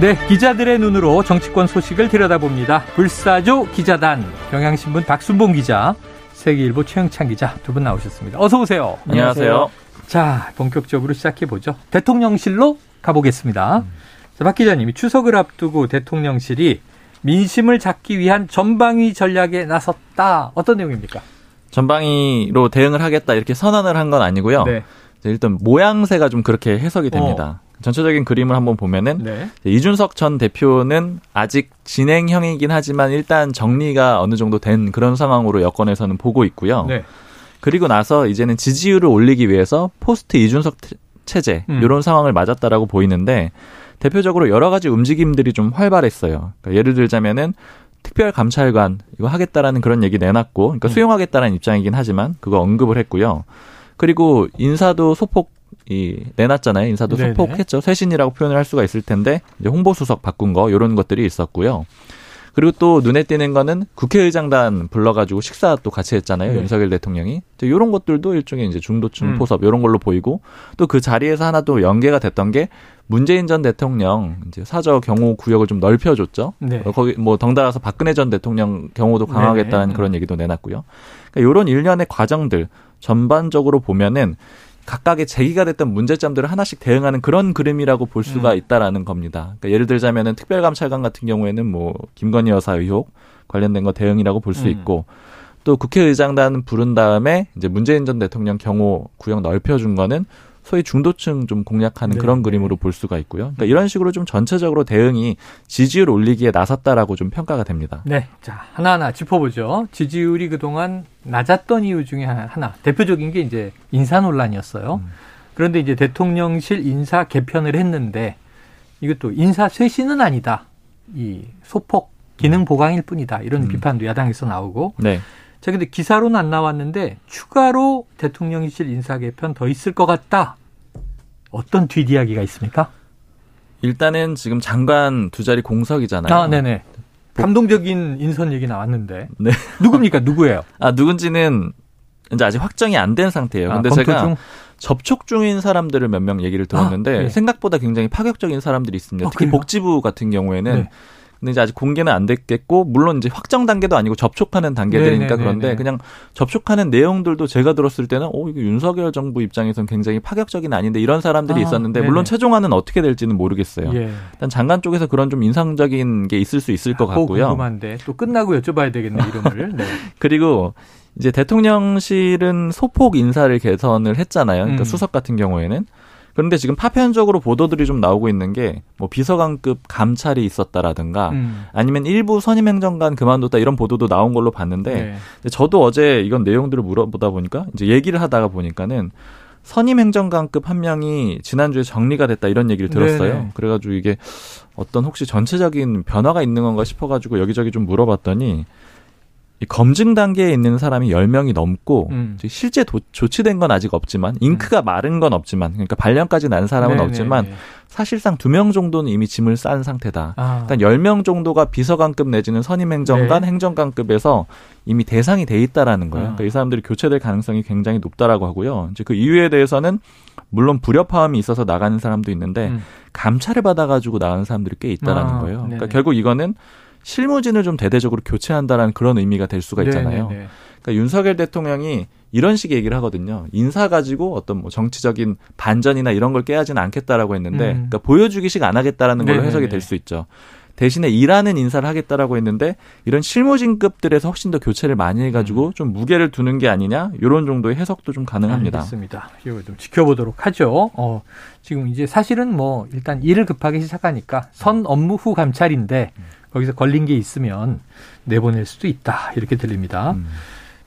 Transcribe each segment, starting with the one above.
네, 기자들의 눈으로 정치권 소식을 들여다봅니다. 불사조 기자단, 경향신문 박순봉 기자, 세계일보 최영찬 기자 두 분 나오셨습니다. 어서 오세요. 안녕하세요. 자, 본격적으로 시작해 보죠. 대통령실로 가보겠습니다. 음. 자, 박 기자님이 추석을 앞두고 대통령실이 민심을 잡기 위한 전방위 전략에 나섰다. 어떤 내용입니까? 전방위로 대응을 하겠다 이렇게 선언을 한 건 아니고요. 네. 일단 모양새가 좀 그렇게 해석이 됩니다. 어. 전체적인 그림을 한번 보면은 네. 이준석 전 대표는 아직 진행형이긴 하지만 일단 정리가 어느 정도 된 그런 상황으로 여권에서는 보고 있고요. 네. 그리고 나서 이제는 지지율을 올리기 위해서 포스트 이준석 체제 음. 이런 상황을 맞았다라고 보이는데 대표적으로 여러 가지 움직임들이 좀 활발했어요. 그러니까 예를 들자면은 특별 감찰관 이거 하겠다라는 그런 얘기 내놨고, 그러니까 음. 수용하겠다라는 입장이긴 하지만 그거 언급을 했고요. 그리고 인사도 소폭 이 내놨잖아요. 인사도 네네. 소폭했죠. 쇄신이라고 표현을 할 수가 있을 텐데 이제 홍보 수석 바꾼 거 이런 것들이 있었고요. 그리고 또 눈에 띄는 거는 국회의장단 불러가지고 식사 또 같이 했잖아요. 네. 윤석열 대통령이. 이런 것들도 일종의 이제 중도층 음. 포섭 이런 걸로 보이고 또 그 자리에서 하나 또 연계가 됐던 게 문재인 전 대통령 이제 사저 경호 구역을 좀 넓혀줬죠. 네. 어, 거기 뭐 덩달아서 박근혜 전 대통령 경호도 강화하겠다는 네. 그런 얘기도 내놨고요. 그러니까 이런 일련의 과정들 전반적으로 보면은 각각의 제기가 됐던 문제점들을 하나씩 대응하는 그런 그림이라고 볼 수가 음. 있다라는 겁니다. 그러니까 예를 들자면은 특별감찰관 같은 경우에는 뭐 김건희 여사 의혹 관련된 거 대응이라고 볼수 음. 있고 또 국회의장단 부른 다음에 이제 문재인 전 대통령 경호 구역 넓혀준 거는 소위 중도층 좀 공략하는 네. 그런 그림으로 볼 수가 있고요. 그러니까 이런 식으로 좀 전체적으로 대응이 지지율 올리기에 나섰다라고 좀 평가가 됩니다. 네. 자, 하나하나 짚어보죠. 지지율이 그동안 낮았던 이유 중에 하나, 대표적인 게 이제 인사 논란이었어요. 음. 그런데 이제 대통령실 인사 개편을 했는데 이것도 인사 쇄신은 아니다. 이 소폭 기능 보강일 뿐이다. 이런 음. 비판도 야당에서 나오고. 네. 자, 근데 기사로는 안 나왔는데 추가로 대통령실 인사 개편 더 있을 것 같다. 어떤 뒷이야기가 있습니까? 일단은 지금 장관 두 자리 공석이잖아요. 아, 네네. 감동적인 인선 얘기 나왔는데. 네. 누굽니까? 누구예요? 아, 누군지는 이제 아직 확정이 안 된 상태예요. 아, 근데 아, 제가 중? 접촉 중인 사람들을 몇 명 얘기를 들었는데 아, 네. 생각보다 굉장히 파격적인 사람들이 있습니다. 아, 특히 그래요? 복지부 같은 경우에는 네. 근데 이제 아직 공개는 안 됐겠고 물론 이제 확정 단계도 아니고 접촉하는 단계들이니까 네네네네. 그런데 그냥 접촉하는 내용들도 제가 들었을 때는 어 이거 윤석열 정부 입장에선 굉장히 파격적인 아닌데 이런 사람들이 아, 있었는데 물론 최종안은 어떻게 될지는 모르겠어요. 예. 일단 장관 쪽에서 그런 좀 인상적인 게 있을 수 있을 것 같고요. 궁금한데 또 끝나고 여쭤봐야 되겠네 이름을. 네. 그리고 이제 대통령실은 소폭 인사를 개선을 했잖아요. 그러니까 음. 수석 같은 경우에는 그런데 지금 파편적으로 보도들이 좀 나오고 있는 게 뭐 비서관급 감찰이 있었다라든가 음. 아니면 일부 선임행정관 그만뒀다 이런 보도도 나온 걸로 봤는데 네. 저도 어제 이건 내용들을 물어보다 보니까 이제 얘기를 하다가 보니까는 선임 행정관급 한 명이 지난주에 정리가 됐다 이런 얘기를 들었어요. 네네. 그래가지고 이게 어떤 혹시 전체적인 변화가 있는 건가 싶어가지고 여기저기 좀 물어봤더니 이 검증 단계에 있는 사람이 10명이 넘고 음. 실제 도, 조치된 건 아직 없지만 잉크가 음. 마른 건 없지만 그러니까 발령까지 난 사람은 네네네. 없지만 사실상 2명 정도는 이미 짐을 싼 상태다. 아. 일단 10명 정도가 비서관급 내지는 선임행정관, 네. 행정관급에서 이미 대상이 돼 있다라는 거예요. 아. 그러니까 이 사람들이 교체될 가능성이 굉장히 높다라고 하고요. 이제 그 이유에 대해서는 물론 불협화음이 있어서 나가는 사람도 있는데 음. 감찰을 받아가지고 나가는 사람들이 꽤 있다라는 아. 거예요. 그러니까 결국 이거는 실무진을 좀 대대적으로 교체한다라는 그런 의미가 될 수가 있잖아요. 네네네. 그러니까 윤석열 대통령이 이런 식의 얘기를 하거든요. 인사 가지고 어떤 뭐 정치적인 반전이나 이런 걸 깨하지는 않겠다라고 했는데, 음. 그러니까 보여주기식 안 하겠다라는 걸로 해석이 될 수 있죠. 대신에 일하는 인사를 하겠다라고 했는데 이런 실무진급들에서 훨씬 더 교체를 많이 해가지고 음. 좀 무게를 두는 게 아니냐 이런 정도의 해석도 좀 가능합니다. 알겠습니다. 이거 좀 지켜보도록 하죠. 어, 지금 이제 사실은 뭐 일단 일을 급하게 시작하니까 선 업무 후 감찰인데 음. 거기서 걸린 게 있으면 내보낼 수도 있다. 이렇게 들립니다. 음.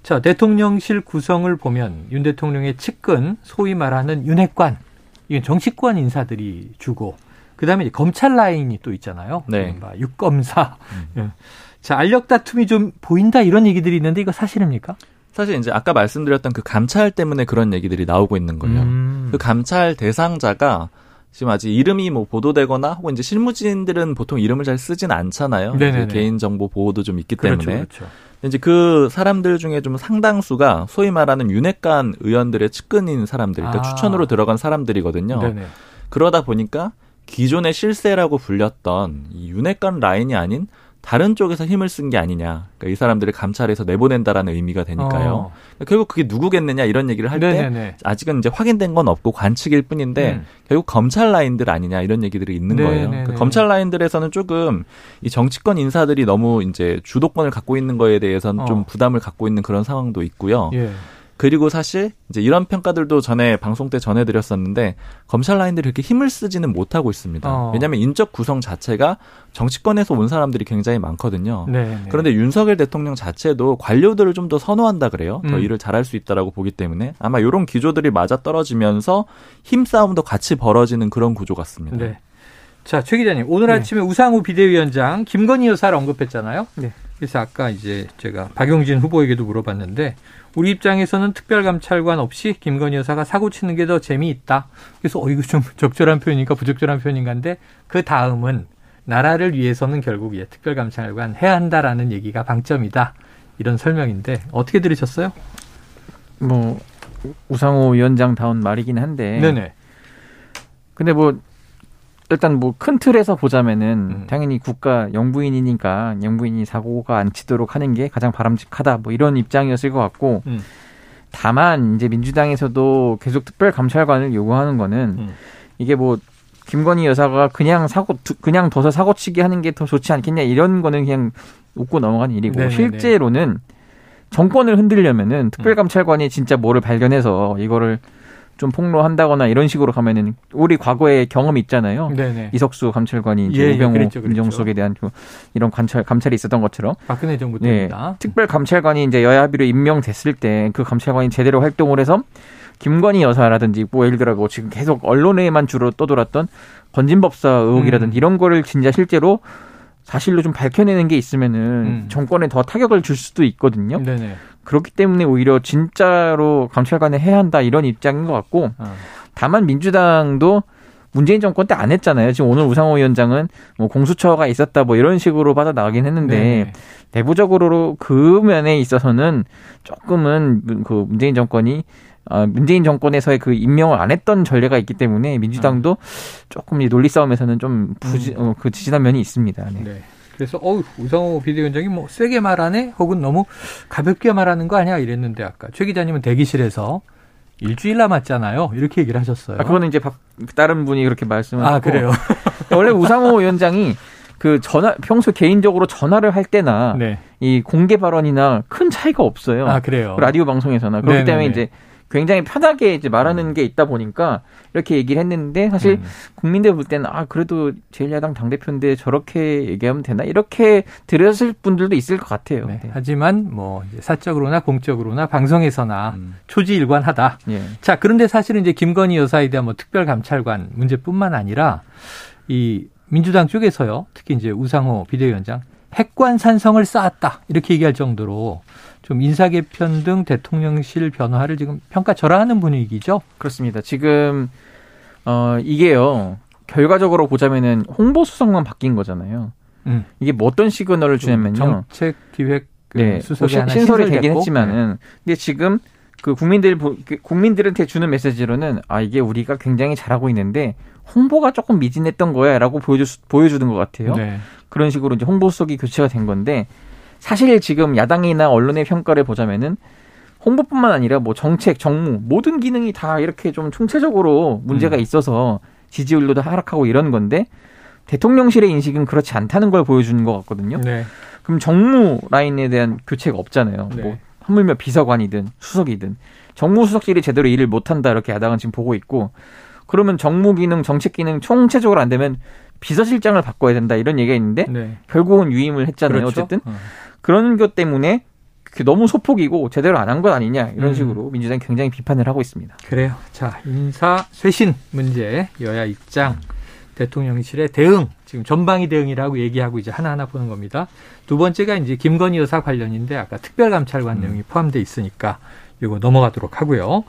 자, 대통령실 구성을 보면 윤 대통령의 측근, 소위 말하는 윤핵관, 이건 정치권 인사들이 주고 그다음에 검찰 라인이 또 있잖아요. 네. 육검사. 음. 예. 자 알력 다툼이 좀 보인다 이런 얘기들이 있는데 이거 사실입니까? 사실 이제 아까 말씀드렸던 그 감찰 때문에 그런 얘기들이 나오고 있는 거예요. 음. 그 감찰 대상자가 지금 아직 이름이 뭐 보도되거나 혹은 이제 실무진들은 보통 이름을 잘 쓰진 않잖아요. 개인 정보 보호도 좀 있기 그렇죠, 때문에. 그렇죠. 이제 그 사람들 중에 좀 상당수가 소위 말하는 윤핵관 의원들의 측근인 사람들, 그러니까 아. 추천으로 들어간 사람들이거든요. 네네. 그러다 보니까 기존의 실세라고 불렸던 이 윤핵관 라인이 아닌 다른 쪽에서 힘을 쓴 게 아니냐. 그러니까 이 사람들을 감찰해서 내보낸다라는 의미가 되니까요. 어. 그러니까 결국 그게 누구겠느냐 이런 얘기를 할 때 아직은 이제 확인된 건 없고 관측일 뿐인데 음. 결국 검찰 라인들 아니냐 이런 얘기들이 있는 네네네. 거예요. 그러니까 검찰 라인들에서는 조금 이 정치권 인사들이 너무 이제 주도권을 갖고 있는 거에 대해서는 어. 좀 부담을 갖고 있는 그런 상황도 있고요. 예. 그리고 사실 이제 이런 평가들도 전에 방송 때 전해드렸었는데 검찰 라인들이 그렇게 힘을 쓰지는 못하고 있습니다. 어. 왜냐하면 인적 구성 자체가 정치권에서 온 사람들이 굉장히 많거든요. 네네. 네. 그런데 윤석열 대통령 자체도 관료들을 좀 더 선호한다 그래요. 더 음. 일을 잘할 수 있다라고 보기 때문에 아마 이런 기조들이 맞아 떨어지면서 힘 싸움도 같이 벌어지는 그런 구조 같습니다. 네. 자, 최 기자님, 오늘 네. 아침에 우상우 비대위원장 김건희 여사를 언급했잖아요. 네. 그래서 아까 이제 제가 박용진 후보에게도 물어봤는데 우리 입장에서는 특별감찰관 없이 김건희 여사가 사고 치는 게 더 재미있다. 그래서 어 이거 좀 적절한 표현인가 부적절한 표현인가인데 그 다음은 나라를 위해서는 결국 예, 특별감찰관 해야 한다라는 얘기가 방점이다. 이런 설명인데 어떻게 들으셨어요? 뭐 우상호 위원장 다운 말이긴 한데. 네네. 근데 뭐 일단 뭐 큰 틀에서 보자면은 음. 당연히 국가 영부인이니까 영부인이 사고가 안 치도록 하는 게 가장 바람직하다 뭐 이런 입장이었을 것 같고 음. 다만 이제 민주당에서도 계속 특별 감찰관을 요구하는 거는 음. 이게 뭐 김건희 여사가 그냥 사고 그냥 둬서 사고 치게 하는 게 더 좋지 않겠냐 이런 거는 그냥 웃고 넘어간 일이고 네네네. 실제로는 정권을 흔들려면은 특별 감찰관이 진짜 뭐를 발견해서 이거를 좀 폭로한다거나 이런 식으로 가면은 우리 과거에 경험이 있잖아요. 네네. 이석수 감찰관이 이제 예, 우병우 예, 그랬죠, 그랬죠. 민정수석에 대한 그 이런 관찰 감찰이 있었던 것처럼 박근혜 정부 때입니다. 네, 특별 감찰관이 이제 여야 합의로 임명됐을 때 그 감찰관이 제대로 활동을 해서 김건희 여사라든지 뭐 예를 들어 뭐 지금 계속 언론에만 주로 떠돌았던 건진법사 의혹이라든지 음. 이런 거를 진짜 실제로 사실로 좀 밝혀내는 게 있으면은 음. 정권에 더 타격을 줄 수도 있거든요. 네네. 그렇기 때문에 오히려 진짜로 감찰관을 해야 한다 이런 입장인 것 같고 어. 다만 민주당도 문재인 정권 때 안 했잖아요. 지금 오늘 우상호 위원장은 뭐 공수처가 있었다 뭐 이런 식으로 받아 나가긴 했는데 네 내부적으로 그 면에 있어서는 조금은 그 문재인 정권이 어, 문재인 정권에서의 그 임명을 안 했던 전례가 있기 때문에 민주당도 조금 이 논리 싸움에서는 좀 부지, 음. 어, 그 지지난 면이 있습니다. 네. 네. 그래서 어 우상호 비대위원장이 뭐 세게 말하네 혹은 너무 가볍게 말하는 거 아니야 이랬는데 아까 최 기자님은 대기실에서 일주일 남았잖아요. 이렇게 얘기를 하셨어요. 아, 그거는 이제 다른 분이 그렇게 말씀하셨고. 아, 그래요? 원래 우상호 위원장이 그 전화 평소 개인적으로 전화를 할 때나 네. 이 공개 발언이나 큰 차이가 없어요. 아, 그래요. 라디오 방송에서나 그렇기 네네네. 때문에 이제 굉장히 편하게 이제 말하는 음. 게 있다 보니까 이렇게 얘기를 했는데 사실 음. 국민들 볼 때는 아 그래도 제1야당 당 대표인데 저렇게 얘기하면 되나 이렇게 들으실 분들도 있을 것 같아요. 네. 네. 하지만 뭐 사적으로나 공적으로나 방송에서나 음. 초지일관하다. 예. 자 그런데 사실은 이제 김건희 여사에 대한 뭐 특별 감찰관 문제뿐만 아니라 이 민주당 쪽에서요, 특히 이제 우상호 비대위원장 핵관 산성을 쌓았다 이렇게 얘기할 정도로 좀 인사 개편 등 대통령실 변화를 지금 평가절하하는 분위기죠. 그렇습니다. 지금 어 이게요 결과적으로 보자면은 홍보 수석만 바뀐 거잖아요. 음. 이게 뭐 어떤 시그널을 주냐면요. 정책 기획 네, 수석이 뭐 신설이 되긴 했지만은 네. 근데 지금 그 국민들 그 국민들한테 주는 메시지로는 아 이게 우리가 굉장히 잘하고 있는데 홍보가 조금 미진했던 거야라고 보여주 보여주는 것 같아요. 네. 그런 식으로 이제 홍보 수석이 교체가 된 건데 사실 지금 야당이나 언론의 평가를 보자면은 홍보뿐만 아니라 뭐 정책, 정무 모든 기능이 다 이렇게 좀 총체적으로 문제가 음. 있어서 지지율도 하락하고 이런 건데 대통령실의 인식은 그렇지 않다는 걸 보여주는 것 같거든요. 네. 그럼 정무 라인에 대한 교체가 없잖아요. 네. 뭐 하물며 비서관이든 수석이든 정무수석실이 제대로 일을 못한다 이렇게 야당은 지금 보고 있고 그러면 정무 기능, 정책 기능 총체적으로 안 되면 비서실장을 바꿔야 된다 이런 얘기가 있는데 네. 결국은 유임을 했잖아요. 그렇죠? 어쨌든 어. 그런 것 때문에 너무 소폭이고 제대로 안 한 것 아니냐 이런 음. 식으로 음. 민주당이 굉장히 비판을 하고 있습니다. 그래요. 자 인사 쇄신 문제 여야 입장 대통령실의 대응 지금 전방위 대응이라고 얘기하고 이제 하나하나 보는 겁니다. 두 번째가 이제 김건희 여사 관련인데 아까 특별감찰관 음. 내용이 포함돼 있으니까 이거 넘어가도록 하고요.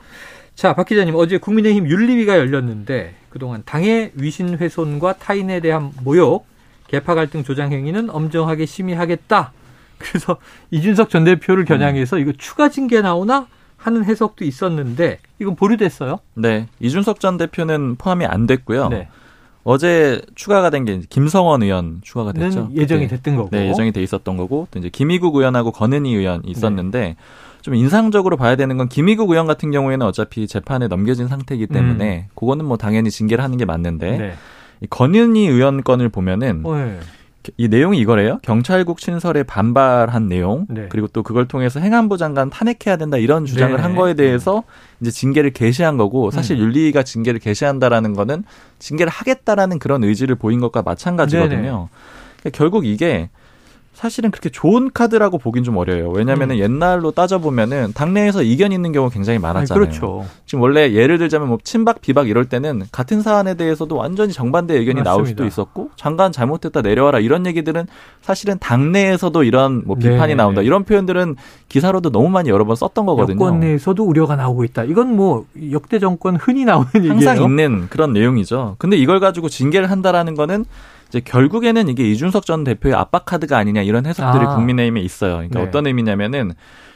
자, 박 기자님 어제 국민의힘 윤리위가 열렸는데 그동안 당의 위신 훼손과 타인에 대한 모욕, 개파 갈등 조장 행위는 엄정하게 심의하겠다. 그래서 이준석 전 대표를 겨냥해서 이거 추가 징계 나오나 하는 해석도 있었는데 이건 보류됐어요. 네, 이준석 전 대표는 포함이 안 됐고요. 네. 어제 추가가 된 게 김성원 의원 추가가 됐죠. 예정이 됐던 거고. 네, 예정이 돼 있었던 거고 또 이제 김희국 의원하고 권은희 의원 있었는데 네. 좀 인상적으로 봐야 되는 건 김희국 의원 같은 경우에는 어차피 재판에 넘겨진 상태이기 때문에 음. 그거는 뭐 당연히 징계를 하는 게 맞는데 네. 이 권은희 의원 건을 보면은 네. 이 내용이 이거래요. 경찰국 신설에 반발한 내용 네. 그리고 또 그걸 통해서 행안부 장관 탄핵해야 된다 이런 주장을 네. 한 거에 대해서 이제 징계를 개시한 거고 사실 음. 윤리가 징계를 개시한다라는 거는 징계를 하겠다라는 그런 의지를 보인 것과 마찬가지거든요. 그러니까 결국 이게 사실은 그렇게 좋은 카드라고 보긴 좀 어려요. 왜냐면은 음. 옛날로 따져보면은 당내에서 이견 있는 경우 굉장히 많았잖아요. 아니, 그렇죠. 지금 원래 예를 들자면 뭐 친박 비박 이럴 때는 같은 사안에 대해서도 완전히 정반대 의견이 맞습니다. 나올 수도 있었고 장관 잘못했다 내려와라 이런 얘기들은 사실은 당내에서도 이런 뭐 비판이 네. 나온다 이런 표현들은 기사로도 너무 많이 여러 번 썼던 거거든요. 여권 내에서도 우려가 나오고 있다. 이건 뭐 역대 정권 흔히 나오는 항상 얘기예요. 있는 그런 내용이죠. 근데 이걸 가지고 징계를 한다라는 거는 이제 결국에는 이게 이준석 전 대표의 압박 카드가 아니냐 이런 해석들이 아. 국민의힘에 있어요. 그러니까 네. 어떤 의미냐면은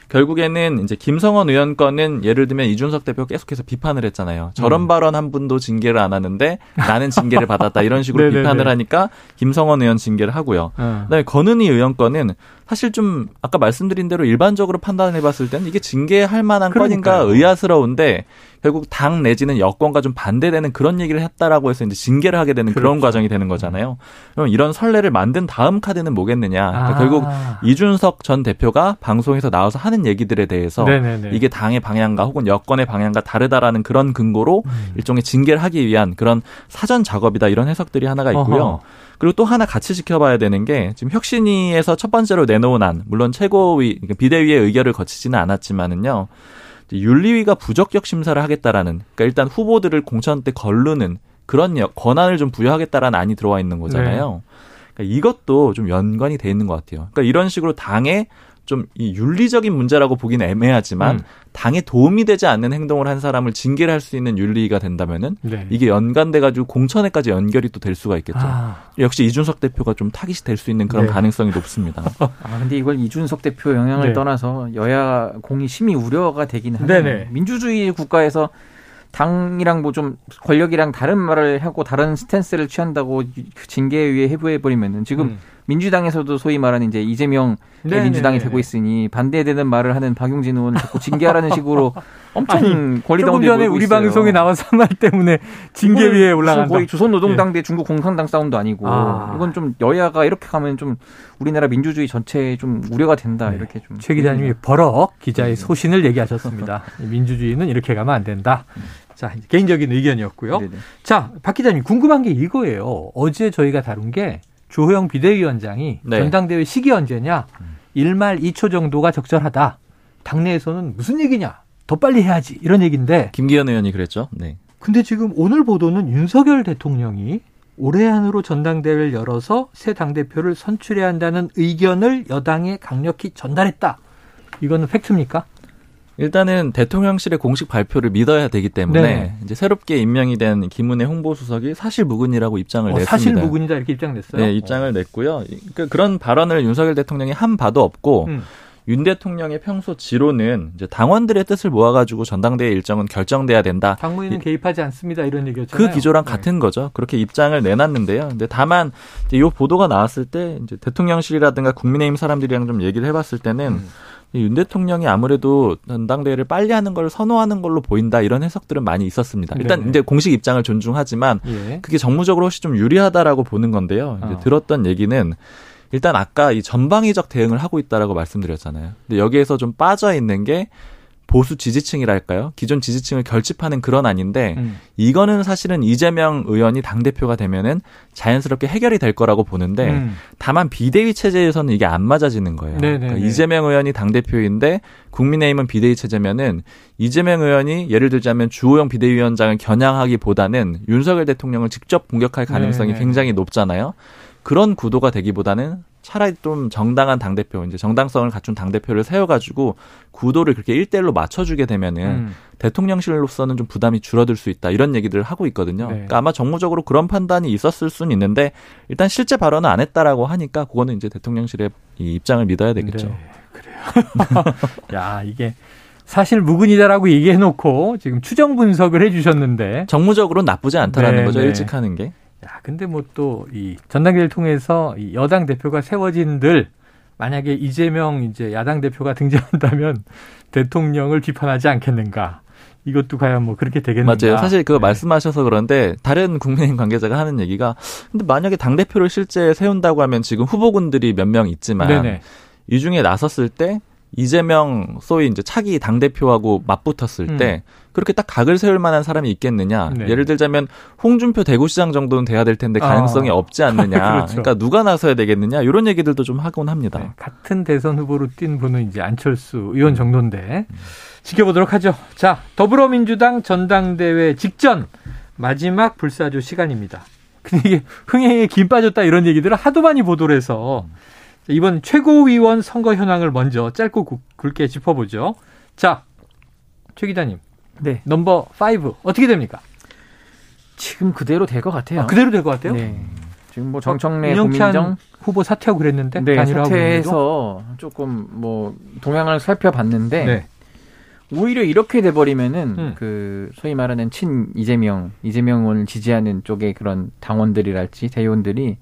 결국에는 이제 김성원 의원 건은 예를 들면 이준석 대표 계속해서 비판을 했잖아요. 저런 음. 발언 한 분도 징계를 안 하는데 나는 징계를 받았다 이런 식으로 비판을 하니까 김성원 의원 징계를 하고요. 음. 그다음에 권은희 의원 건은 사실 좀 아까 말씀드린 대로 일반적으로 판단해 봤을 때는 이게 징계할 만한 그러니까요. 건인가 의아스러운데 결국 당 내지는 여권과 좀 반대되는 그런 얘기를 했다라고 해서 이제 징계를 하게 되는 그렇죠. 그런 과정이 되는 거잖아요. 그럼 이런 선례를 만든 다음 카드는 뭐겠느냐? 그러니까 아. 결국 이준석 전 대표가 방송에서 나와서 하는 얘기들에 대해서 네네네. 이게 당의 방향과 혹은 여권의 방향과 다르다라는 그런 근거로 음. 일종의 징계를 하기 위한 그런 사전 작업이다 이런 해석들이 하나가 있고요. 어허. 그리고 또 하나 같이 지켜봐야 되는 게 지금 혁신위에서 첫 번째로 내놓은 안, 물론 최고위 그러니까 비대위의 의결을 거치지는 않았지만은요. 윤리위가 부적격 심사를 하겠다라는 그러니까 일단 후보들을 공천 때 걸르는 그런 권한을 좀 부여하겠다라는 안이 들어와 있는 거잖아요. 네. 그러니까 이것도 좀 연관이 돼 있는 것 같아요. 그러니까 이런 식으로 당의 좀 이 윤리적인 문제라고 보기는 애매하지만 음. 당에 도움이 되지 않는 행동을 한 사람을 징계를 할 수 있는 윤리가 된다면은 네. 이게 연관돼 가지고 공천에까지 연결이 또 될 수가 있겠죠. 아. 역시 이준석 대표가 좀 타깃이 될 수 있는 그런 네. 가능성이 높습니다. 아 근데 이걸 이준석 대표 영향을 네. 떠나서 여야 공이 심히 우려가 되긴 하네요. 민주주의 국가에서 당이랑 뭐 좀 권력이랑 다른 말을 하고 다른 스탠스를 취한다고 징계에 의해 해부해 버리면은 지금 음. 민주당에서도 소위 말하는 이제 이재명 네, 민주당이 네, 되고 네. 있으니 반대되는 말을 하는 박용진 의원을 자꾸 징계하라는 식으로 엄청 권리당원들이 조금 전에 우리 있어요. 방송에 나와서 한말 때문에 징계 위에 올라간다. 거의 조선노동당 대 중국 공산당 싸움도 아니고 아. 이건 좀 여야가 이렇게 가면 좀 우리나라 민주주의 전체에 좀 우려가 된다 네. 이렇게 좀. 최 기자님이 버럭 기자의 소신을 얘기하셨습니다. 민주주의는 이렇게 가면 안 된다. 자, 개인적인 의견이었고요. 네네. 자, 박 기자님 궁금한 게 이거예요. 어제 저희가 다룬 게 조호영 비대위원장이 네. 전당대회 시기 언제냐? 음. 1말 2초 정도가 적절하다. 당내에서는 무슨 얘기냐? 더 빨리 해야지. 이런 얘기인데. 김기현 의원이 그랬죠. 네. 근데 지금 오늘 보도는 윤석열 대통령이 올해 안으로 전당대회를 열어서 새 당대표를 선출해야 한다는 의견을 여당에 강력히 전달했다. 이거는 팩트입니까? 일단은 대통령실의 공식 발표를 믿어야 되기 때문에 네. 이제 새롭게 임명이 된 김은혜 홍보수석이 사실 무근이라고 입장을 어, 냈습니다. 사실 무근이다 이렇게 입장 냈어요. 네, 입장을 어. 냈고요. 그, 그런 발언을 윤석열 대통령이 한 바도 없고 음. 윤 대통령의 평소 지로는 이제 당원들의 뜻을 모아가지고 전당대회 일정은 결정돼야 된다. 당무위는 개입하지 않습니다. 이런 얘기였잖아요. 그 기조랑 네. 같은 거죠. 그렇게 입장을 내놨는데요. 근데 다만 이 보도가 나왔을 때 이제 대통령실이라든가 국민의힘 사람들이랑 좀 얘기를 해봤을 때는 음. 윤 대통령이 아무래도 전당대회를 빨리 하는 걸 선호하는 걸로 보인다 이런 해석들은 많이 있었습니다. 일단 네네. 이제 공식 입장을 존중하지만 예. 그게 정무적으로 혹시 좀 유리하다라고 보는 건데요. 이제 어. 들었던 얘기는 일단 아까 이 전방위적 대응을 하고 있다라고 말씀드렸잖아요. 근데 여기에서 좀 빠져 있는 게 보수 지지층이랄까요? 기존 지지층을 결집하는 그런 아닌데 음. 이거는 사실은 이재명 의원이 당 대표가 되면은 자연스럽게 해결이 될 거라고 보는데 음. 다만 비대위 체제에서는 이게 안 맞아지는 거예요. 그러니까 이재명 의원이 당 대표인데 국민의힘은 비대위 체제면은 이재명 의원이 예를 들자면 주호영 비대위원장을 겨냥하기보다는 윤석열 대통령을 직접 공격할 가능성이 네네. 굉장히 높잖아요. 그런 구도가 되기보다는 차라리 좀 정당한 당 대표, 이제 정당성을 갖춘 당 대표를 세워가지고 구도를 그렇게 일대일로 맞춰주게 되면은 음. 대통령실로서는 좀 부담이 줄어들 수 있다 이런 얘기들을 하고 있거든요. 네. 그러니까 아마 정무적으로 그런 판단이 있었을 수는 있는데 일단 실제 발언은 안 했다라고 하니까 그거는 이제 대통령실의 이 입장을 믿어야 되겠죠. 네, 그래요. 야 이게 사실 무근이다라고 얘기해놓고 지금 추정 분석을 해주셨는데 정무적으로 나쁘지 않다라는 네, 거죠. 네. 일찍 하는 게. 야, 근데 뭐 또 이 전당대회를 통해서 이 여당 대표가 세워진들 만약에 이재명 이제 야당 대표가 등장한다면 대통령을 비판하지 않겠는가? 이것도 과연 뭐 그렇게 되겠는가? 맞아요. 사실 그거 네. 말씀하셔서 그런데 다른 국민의힘 관계자가 하는 얘기가 근데 만약에 당 대표를 실제 세운다고 하면 지금 후보군들이 몇 명 있지만 네네. 이 중에 나섰을 때 이재명 소위 이제 차기 당 대표하고 맞붙었을 음. 때 그렇게 딱 각을 세울 만한 사람이 있겠느냐? 네. 예를 들자면 홍준표 대구시장 정도는 돼야 될 텐데 가능성이 아. 없지 않느냐? 그렇죠. 그러니까 누가 나서야 되겠느냐? 이런 얘기들도 좀 하곤 합니다. 네. 같은 대선 후보로 뛴 분은 이제 안철수 의원 정도인데 음. 지켜보도록 하죠. 자, 더불어민주당 전당대회 직전 마지막 불사조 시간입니다. 근데 이게 흥행에 김 빠졌다 이런 얘기들을 하도 많이 보도를 해서 이번 최고위원 선거 현황을 먼저 짧고 굵게 짚어보죠. 자, 최 기자님. 네. 넘버 5 어떻게 됩니까? 지금 그대로 될 것 같아요. 아, 그대로 될 것 같아요? 네. 지금 뭐 정청래 고민정 후보 사퇴하고 그랬는데 네, 사퇴해서 조금 뭐 동향을 살펴봤는데 네. 오히려 이렇게 돼버리면은 음. 그 소위 말하는 친 이재명 이재명을 지지하는 쪽의 그런 당원들이랄지 대의원들이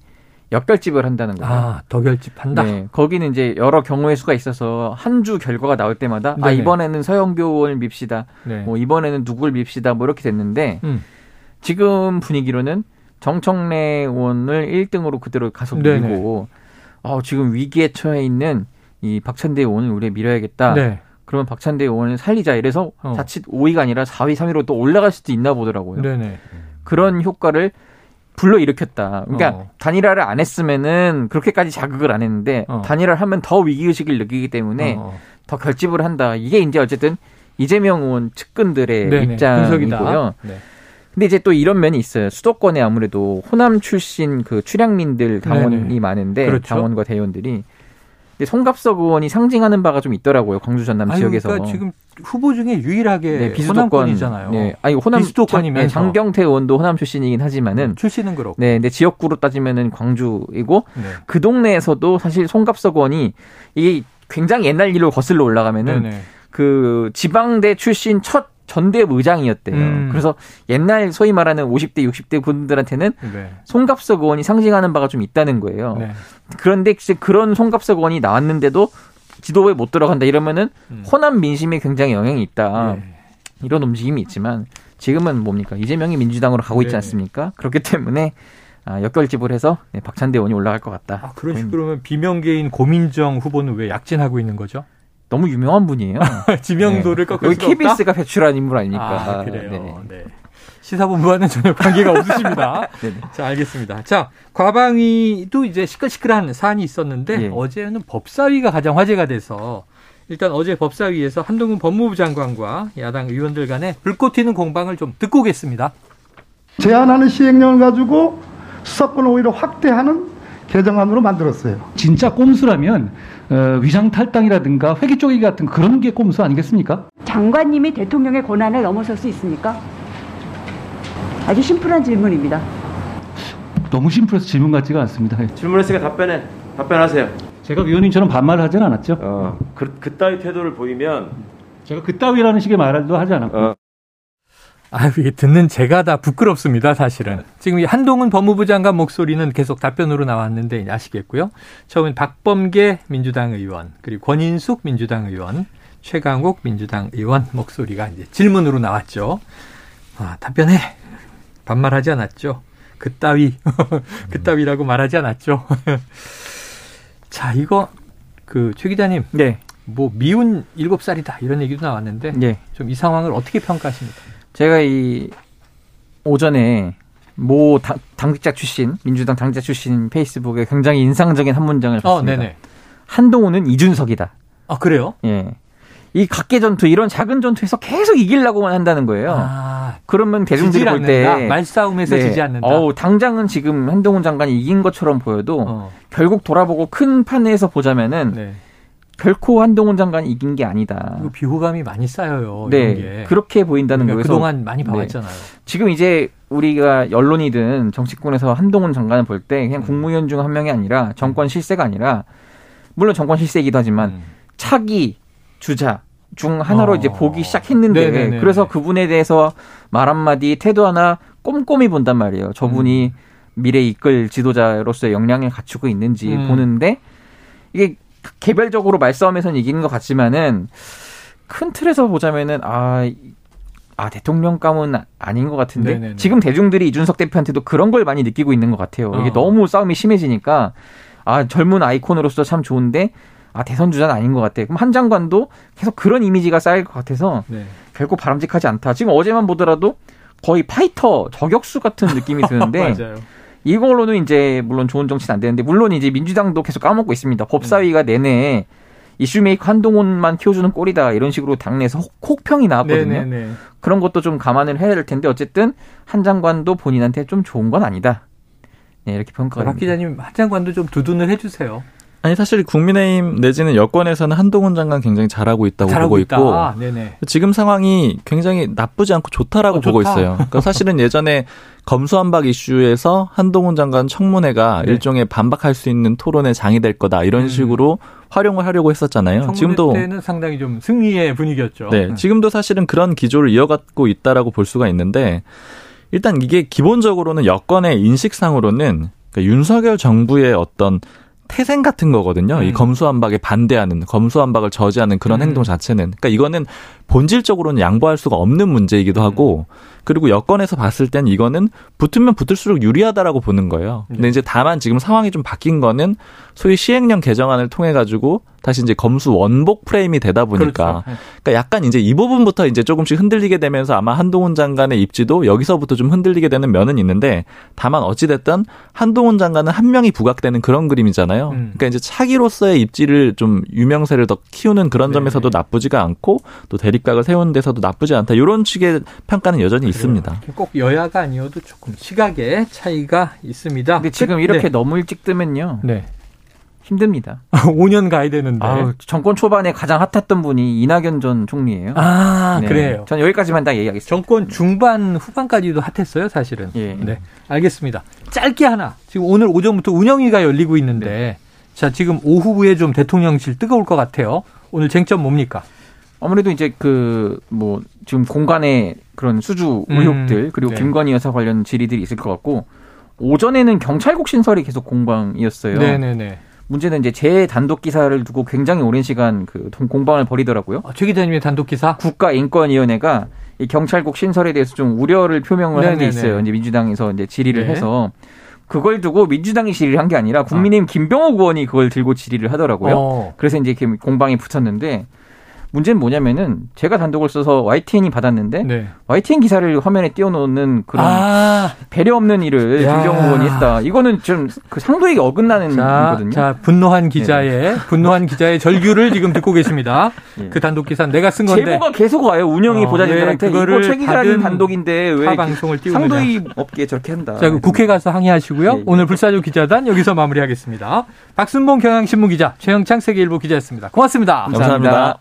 역결집을 한다는 거예요. 아, 더 결집한다. 네, 거기는 이제 여러 경우의 수가 있어서 한 주 결과가 나올 때마다 아, 네네. 아 이번에는 서영교를 밉시다. 네. 뭐 이번에는 누구를 밉시다. 뭐 이렇게 됐는데 음. 지금 분위기로는 정청래 의원을 1등으로 그대로 가속 밀고 어, 지금 위기에 처해 있는 이 박찬대 의원을 우리 밀어야겠다. 네. 그러면 박찬대 의원을 살리자 이래서 어. 자칫 5위가 아니라 4위, 3위로 또 올라갈 수도 있나 보더라고요. 네네. 그런 효과를 불러 일으켰다. 그러니까 어. 단일화를 안 했으면은 그렇게까지 자극을 안 했는데 어. 단일화를 하면 더 위기 의식을 느끼기 때문에 어. 더 결집을 한다. 이게 이제 어쨌든 이재명 의원 측근들의 네네. 입장이고요. 네. 근데 이제 또 이런 면이 있어요. 수도권에 아무래도 호남 출신 그 출향민들 당원이 네네. 많은데 그렇죠. 당원과 대의원들이 송갑석 의원이 상징하는 바가 좀 있더라고요. 광주 전남 아니, 지역에서. 그러니까 지금 후보 중에 유일하게 네, 비수도권이잖아요. 네, 아니 호남 비수도권이면 네, 장경태 의원도 호남 출신이긴 하지만은 출신은 그렇고. 네, 근데 지역구로 따지면은 광주이고 네. 그 동네에서도 사실 송갑석 의원이 이게 굉장히 옛날 일로 거슬러 올라가면은 네네. 그 지방대 출신 첫 전대협 의장이었대요. 음. 그래서 옛날 소위 말하는 50대, 60대 분들한테는 네. 송갑석 의원이 상징하는 바가 좀 있다는 거예요. 네. 그런데 이제 그런 송갑석 의원이 나왔는데도 지도부에 못 들어간다 이러면은 음. 호남 민심에 굉장히 영향이 있다. 네. 이런 움직임이 있지만 지금은 뭡니까? 이재명이 민주당으로 가고 있지 네. 않습니까? 그렇기 때문에 아, 역결집을 해서 네, 박찬대 의원이 올라갈 것 같다. 아, 그런 식으로 면 비명계인 고민정 후보는 왜 약진하고 있는 거죠? 너무 유명한 분이에요. 지명도를 네. 꺾을 수 KBS가 배출한 인물 아닙니까? 아, 그래요. 네. 네. 시사본부와는 전혀 관계가 없으십니다. 자, 알겠습니다. 자, 과방위도 이제 시끌시끌한 사안이 있었는데 예. 어제는 법사위가 가장 화제가 돼서 일단 어제 법사위에서 한동훈 법무부 장관과 야당 의원들 간에 불꽃 튀는 공방을 좀 듣고 오겠습니다. 제안하는 시행령을 가지고 수사권을 오히려 확대하는 개정안으로 만들었어요. 진짜 꼼수라면 어, 위장 탈당이라든가 회계 쪼개기 같은 그런 게 꼼수 아니겠습니까? 장관님이 대통령의 권한을 넘어설 수 있습니까? 아주 심플한 질문입니다. 너무 심플해서 질문 같지가 않습니다. 질문했으니까 답변해. 답변하세요. 제가 위원님처럼 반말을 하진 않았죠. 어, 그, 그따위 태도를 보이면 제가 그따위라는 식의 말도 하지 않았고. 어. 아, 이게 듣는 제가 다 부끄럽습니다, 사실은. 지금 한동훈 법무부 장관 목소리는 계속 답변으로 나왔는데 아시겠고요. 처음엔 박범계 민주당 의원, 그리고 권인숙 민주당 의원, 최강욱 민주당 의원 목소리가 이제 질문으로 나왔죠. 아, 답변해. 반말하지 않았죠. 그따위, 그따위라고 말하지 않았죠. 자, 이거 그 최 기자님, 네. 뭐 미운 일곱 살이다 이런 얘기도 나왔는데 예. 좀이 상황을 어떻게 평가하십니까? 제가 이 오전에 모 당, 당직자 출신 민주당 당직자 출신 페이스북에 굉장히 인상적인 한 문장을 어, 봤습니다. 어, 한동훈은 이준석이다. 아 그래요? 예. 이 각계 전투 이런 작은 전투에서 계속 이기려고만 한다는 거예요. 아, 그러면 대중들이 볼 때 말싸움에서 네. 지지 않는다. 어우, 당장은 지금 한동훈 장관이 이긴 것처럼 보여도 어. 결국 돌아보고 큰 판에서 보자면은 네. 결코 한동훈 장관이 이긴 게 아니다. 비호감이 많이 쌓여요. 네, 그렇게 보인다는 그러니까 거예요. 그동안 많이 네. 봐왔잖아요. 네. 지금 이제 우리가 언론이든 정치권에서 한동훈 장관을 볼 때 그냥 음. 국무위원 중 한 명이 아니라 정권 실세가 아니라 물론 정권 실세이기도 하지만 음. 차기 주자 중 하나로 어. 이제 보기 시작했는데 네네네네. 그래서 그분에 대해서 말 한마디 태도 하나 꼼꼼히 본단 말이에요. 저분이 음. 미래 이끌 지도자로서의 역량을 갖추고 있는지 음. 보는데 이게 개별적으로 말싸움에서는 이기는 것 같지만은 큰 틀에서 보자면은 아, 아 대통령감은 아닌 것 같은데 네네네. 지금 대중들이 이준석 대표한테도 그런 걸 많이 느끼고 있는 것 같아요. 이게 어. 너무 싸움이 심해지니까 아 젊은 아이콘으로서 참 좋은데 아 대선 주자는 아닌 것 같아. 그럼 한 장관도 계속 그런 이미지가 쌓일 것 같아서 네. 결코 바람직하지 않다. 지금 어제만 보더라도 거의 파이터 저격수 같은 느낌이 드는데 이걸로는 이제 물론 좋은 정치는 안 되는데 물론 이제 민주당도 계속 까먹고 있습니다. 법사위가 내내 이슈메이커 한동훈만 키워주는 꼴이다 이런 식으로 당내에서 혹, 평이 나왔거든요. 네네네. 그런 것도 좀 감안을 해야 될 텐데 어쨌든 한 장관도 본인한테 좀 좋은 건 아니다. 네, 이렇게 평가합니다. 박 기자님 한 장관도 좀 두둔을 해주세요. 아니 사실 국민의힘 내지는 여권에서는 한동훈 장관 굉장히 잘하고 있다고 잘하고 보고 있다. 있고 아, 지금 상황이 굉장히 나쁘지 않고 좋다라고 어, 보고 좋다. 있어요. 그러니까 사실은 예전에 검수한박 이슈에서 한동훈 장관 청문회가 네. 일종의 반박할 수 있는 토론의 장이 될 거다 이런 음. 식으로 활용을 하려고 했었잖아요. 지금도 때는 상당히 좀 승리의 분위기였죠. 네, 네, 지금도 사실은 그런 기조를 이어가고 있다라고 볼 수가 있는데 일단 이게 기본적으로는 여권의 인식상으로는 그러니까 윤석열 정부의 어떤 태생 같은 거거든요. 음. 이 검수완박에 반대하는 검수완박을 저지하는 그런 음. 행동 자체는 그러니까 이거는 본질적으로는 양보할 수가 없는 문제이기도 하고 음. 그리고 여권에서 봤을 땐 이거는 붙으면 붙을수록 유리하다라고 보는 거예요. 근데 네. 이제 다만 지금 상황이 좀 바뀐 거는 소위 시행령 개정안을 통해 가지고 다시 이제 검수 원복 프레임이 되다 보니까 그렇죠. 네. 그러니까 약간 이제 이 부분부터 이제 조금씩 흔들리게 되면서 아마 한동훈 장관의 입지도 여기서부터 좀 흔들리게 되는 면은 있는데 다만 어찌 됐든 한동훈 장관은 한 명이 부각되는 그런 그림이잖아요. 음. 그러니까 이제 차기로서의 입지를 좀 유명세를 더 키우는 그런 네. 점에서도 나쁘지가 않고 또 대 립각을 세우는 데서도 나쁘지 않다. 이런 식의 평가는 여전히 있습니다. 꼭 여야가 아니어도 조금 시각의 차이가 있습니다. 근데 지금 이렇게 네. 너무 일찍 뜨면요. 네. 힘듭니다. 5년 가야 되는데. 아 정권 초반에 가장 핫했던 분이 이낙연 전 총리예요. 아, 네. 그래요. 전 여기까지만 딱 얘기하겠습니다. 정권 중반 후반까지도 핫했어요, 사실은. 예. 네. 알겠습니다. 짧게 하나. 지금 오늘 오전부터 운영위가 열리고 있는데 네. 자, 지금 오후에 좀 대통령실 뜨거울 것 같아요. 오늘 쟁점 뭡니까? 아무래도 이제 그 뭐 지금 공간에 그런 수주 음. 의혹들 음, 그리고 네. 김건희 여사 관련 질의들이 있을 것 같고 오전에는 경찰국 신설이 계속 공방이었어요. 네네네. 문제는 이제 제 단독 기사를 두고 굉장히 오랜 시간 그 공방을 벌이더라고요. 아, 최 기자님의 단독 기사? 국가인권위원회가 이 경찰국 신설에 대해서 좀 우려를 표명을 한 게 있어요. 이제 민주당에서 이제 질의를 네. 해서 그걸 두고 민주당이 질의를 한 게 아니라 국민의힘 아. 김병욱 의원이 그걸 들고 질의를 하더라고요. 어. 그래서 이제 이렇게 공방이 붙었는데 문제는 뭐냐면은 제가 단독을 써서 YTN이 받았는데 네. YTN 기사를 화면에 띄워놓는 그런 아~ 배려 없는 일을 김경호 의원이 했다. 이거는 좀 그 상도에게 어긋나는 자, 거거든요. 자, 분노한 기자의 네. 분노한 기자의 절규를 지금 듣고 계십니다. 네. 그 단독 기사 내가 쓴 건데 제보가 계속 와요. 운영이 어, 보좌진들한테 그거를 최 기자님 단독인데 왜 방송을 상도의 없게 저렇게 한다. 자, 그 국회 가서 항의하시고요. 네. 오늘 불사조 기자단 여기서 마무리하겠습니다. 박순봉 경향신문 기자, 최영창 세계일보 기자였습니다. 고맙습니다 감사합니다. 감사합니다.